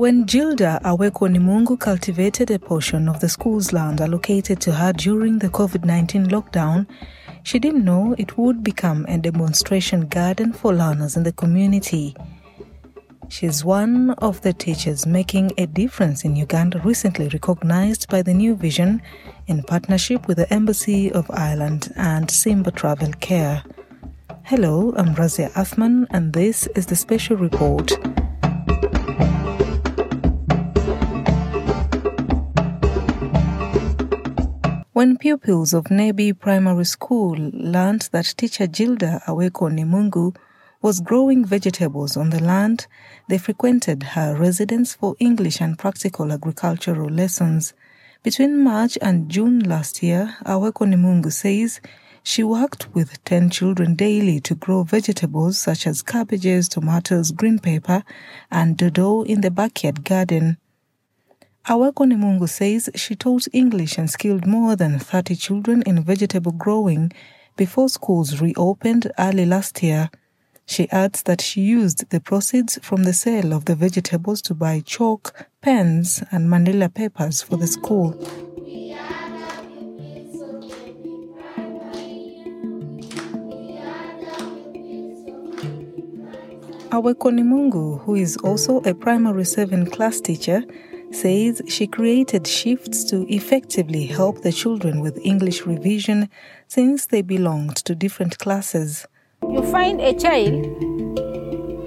When Jilda Aweko Nimungu cultivated a portion of the school's land allocated to her during the COVID 19 lockdown, she didn't know it would become a demonstration garden for learners in the community. She's one of the teachers making a difference in Uganda, recently recognized by the New Vision in partnership with the Embassy of Ireland and Simba Travel Care. Hello, I'm Razia Athman, and this is the special report. When pupils of Nebbi Primary School learned that teacher Jilda Aweko Nimungu was growing vegetables on the land, they frequented her residence for English and practical agricultural lessons. Between March and June last year, Aweko Nimungu says she worked with 10 children daily to grow vegetables such as cabbages, tomatoes, green pepper, and dodo in the backyard garden. Aweko Nimungu says she taught English and skilled more than 30 children in vegetable growing before schools reopened early last year. She adds that she used the proceeds from the sale of the vegetables to buy chalk, pens, and manila papers for the school. Aweko Nimungu, who is also a primary 7 class teacher, says she created shifts to effectively help the children with English revision since they belonged to different classes. You find a child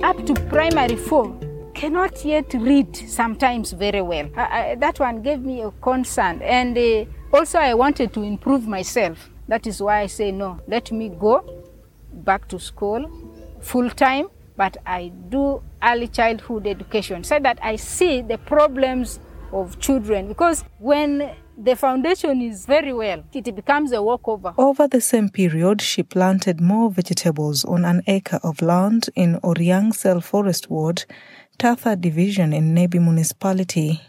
up to primary four cannot yet read sometimes very well. I, I, that one gave me a concern, and uh, also I wanted to improve myself. That is why I say no. Let me go back to school full time, but I do early childhood education so that I see the problems of children because when the foundation is very well, it becomes a walkover. Over the same period, she planted more vegetables on an acre of land in Oriang Cell Forest Ward, Tatha Division in Nebbi Municipality.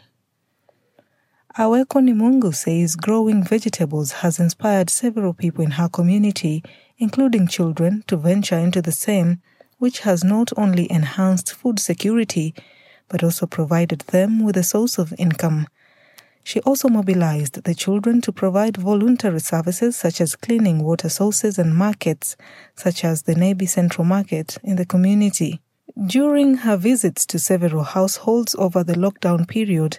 Aweko Nimungu says growing vegetables has inspired several people in her community, including children, to venture into the same, which has not only enhanced food security, but also provided them with a source of income. She also mobilized the children to provide voluntary services such as cleaning water sources and markets, such as the Nebbi Central Market in the community. During her visits to several households over the lockdown period,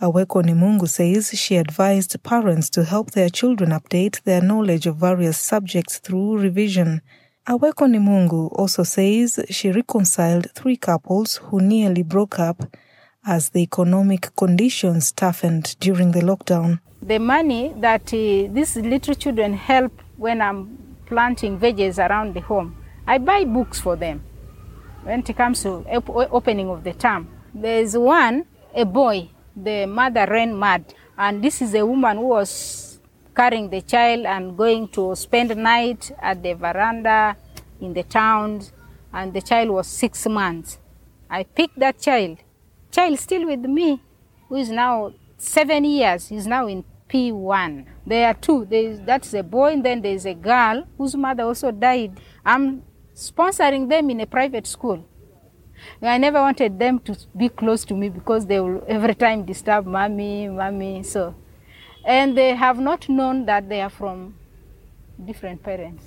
Aweko Nimungu says she advised parents to help their children update their knowledge of various subjects through revision. Aweko Nimungu also says she reconciled three couples who nearly broke up as the economic conditions toughened during the lockdown. The money that uh, these little children help when I'm planting veggies around the home, I buy books for them. When it comes to op- opening of the term, there's one, a boy, the mother ran mad, and this is a woman who was carrying the child and going to spend night at the veranda in the town, and the child was six months. I picked that child child still with me, who is now seven years. He's now in P1. There are two. There's, that's a boy, and then there's a girl whose mother also died. I'm sponsoring them in a private school. I never wanted them to be close to me because they will every time disturb mommy, mommy. So, and they have not known that they are from different parents.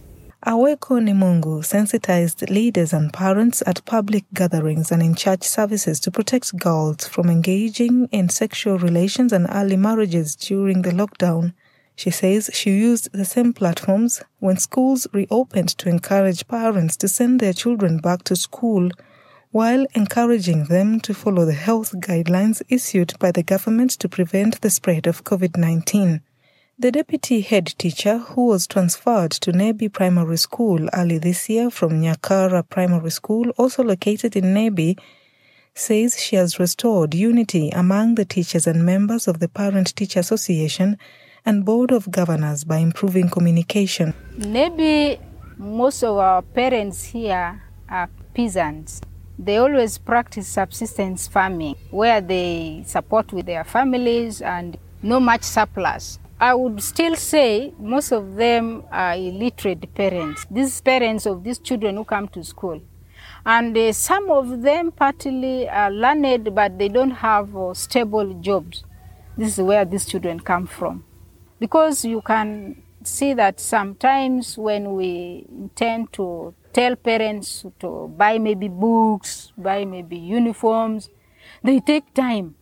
Aweko Nimungu sensitized leaders and parents at public gatherings and in church services to protect girls from engaging in sexual relations and early marriages during the lockdown. She says she used the same platforms when schools reopened to encourage parents to send their children back to school while encouraging them to follow the health guidelines issued by the government to prevent the spread of COVID 19. The deputy head teacher, who was transferred to Nebbi Primary School early this year from Nyakara Primary School, also located in Nebbi, says she has restored unity among the teachers and members of the Parent Teacher Association and Board of Governors by improving communication. Maybe most of our parents here are peasants. They always practice subsistence farming where they support with their families and no much surplus. I would still say most of them are illiterate parents. These parents of these children who come to school. And uh, some of them partly are learned, but they don't have uh, stable jobs. This is where these children come from. Because you can see that sometimes when we intend to tell parents to buy maybe books, buy maybe uniforms, they take time.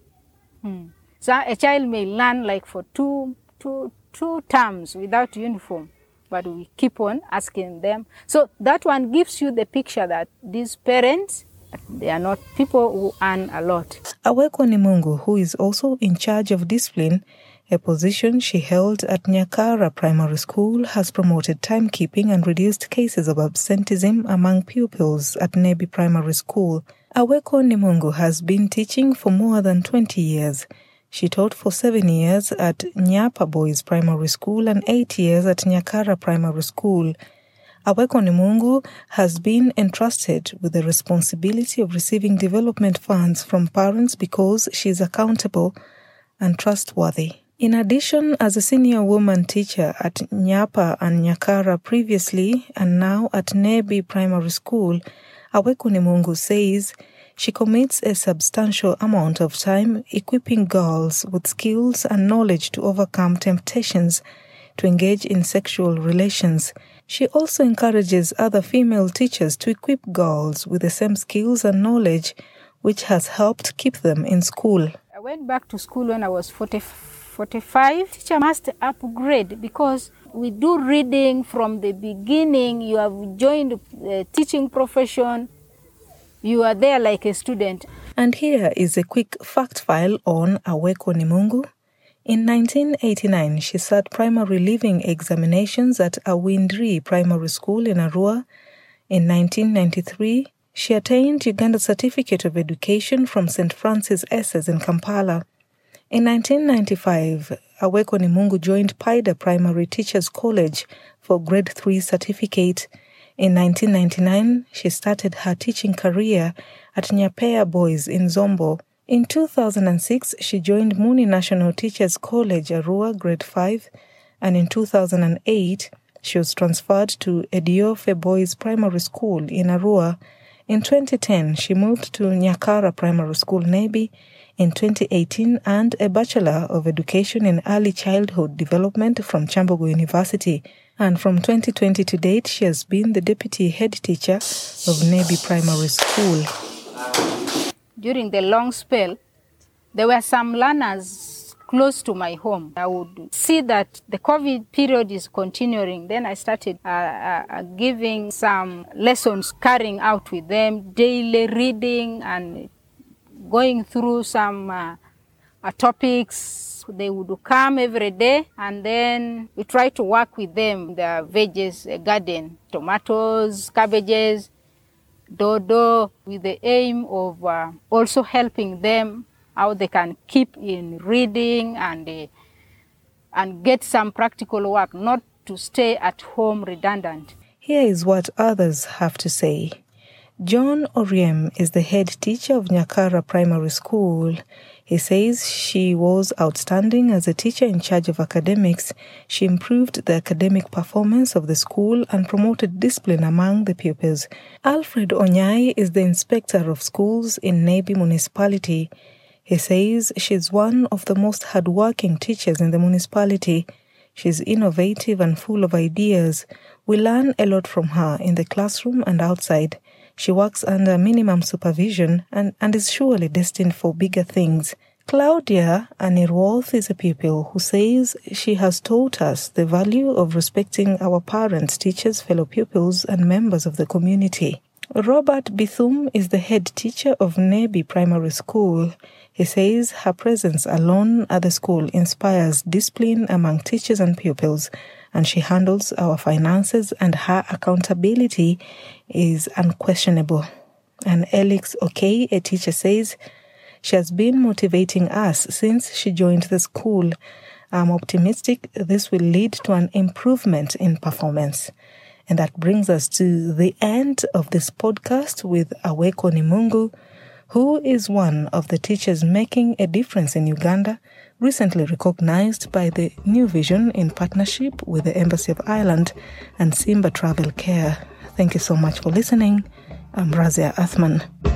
Hmm. So a child may learn like for two, two, two terms without uniform, but we keep on asking them. So that one gives you the picture that these parents, they are not people who earn a lot. Aweko Nimungu, who is also in charge of discipline, a position she held at Nyakara Primary School, has promoted timekeeping and reduced cases of absenteeism among pupils at Nebbi Primary School. Aweko Nimungu has been teaching for more than 20 years. She taught for seven years at Nyapea Boys Primary School and eight years at Nyakara Primary School. Aweko Nimungu has been entrusted with the responsibility of receiving development funds from parents because she is accountable and trustworthy. In addition, as a senior woman teacher at Nyapea and Nyakara previously and now at Nebbi Primary School, Aweko Nimungu says she commits a substantial amount of time equipping girls with skills and knowledge to overcome temptations to engage in sexual relations. She also encourages other female teachers to equip girls with the same skills and knowledge, which has helped keep them in school. I went back to school when I was 40, 45. Teacher must upgrade because we do reading from the beginning. You have joined the teaching profession. You are there like a student. And here is a quick fact file on Aweko Nimungu. In 1989, she sat primary leaving examinations at Awindri Primary School in Arua. In 1993, she attained Uganda Certificate of Education from St. Francis Esses in Kampala. In 1995, Aweko Mungu joined Paidha Primary Teachers College for Grade 3 certificate. In 1999, she started her teaching career at Nyapea Boys in Zombo. In 2006, she joined Muni National Teachers College, Arua, Grade 5, and in 2008, she was transferred to Ediofe Boys Primary School in Arua. In 2010, she moved to Nyakara Primary School, Nebbi. In 2018, earned a Bachelor of Education in Early Childhood Development from Kyambogo University. And from 2020 to date, she has been the deputy head teacher of Nebbi Primary School. During the long spell, there were some learners close to my home. I would see that the COVID period is continuing. Then I started uh, uh, giving some lessons, carrying out with them, daily reading and going through some uh, uh, topics. They would come every day, and then we try to work with them the veggies uh, garden, tomatoes, cabbages, dodo, with the aim of uh, also helping them how they can keep in reading and uh, and get some practical work, not to stay at home redundant. Here is what others have to say. John Oriem is the head teacher of Nyakara Primary School. He says she was outstanding as a teacher in charge of academics. She improved the academic performance of the school and promoted discipline among the pupils. Alfred Onyai is the inspector of schools in Nebbi municipality. He says she's one of the most hardworking teachers in the municipality. She's innovative and full of ideas. We learn a lot from her in the classroom and outside. She works under minimum supervision and, and is surely destined for bigger things. Claudia Anirworth is a pupil who says she has taught us the value of respecting our parents, teachers, fellow pupils, and members of the community. Robert Bithum is the head teacher of Nebbi Primary School. He says her presence alone at the school inspires discipline among teachers and pupils, and she handles our finances, and her accountability is unquestionable. And Elix Okay, a teacher, says she has been motivating us since she joined the school. I'm optimistic this will lead to an improvement in performance. And that brings us to the end of this podcast with Aweko Nimungu, who is one of the teachers making a difference in Uganda, recently recognized by the New Vision in partnership with the Embassy of Ireland and Simba Travel Care. Thank you so much for listening. I'm Razia Athman.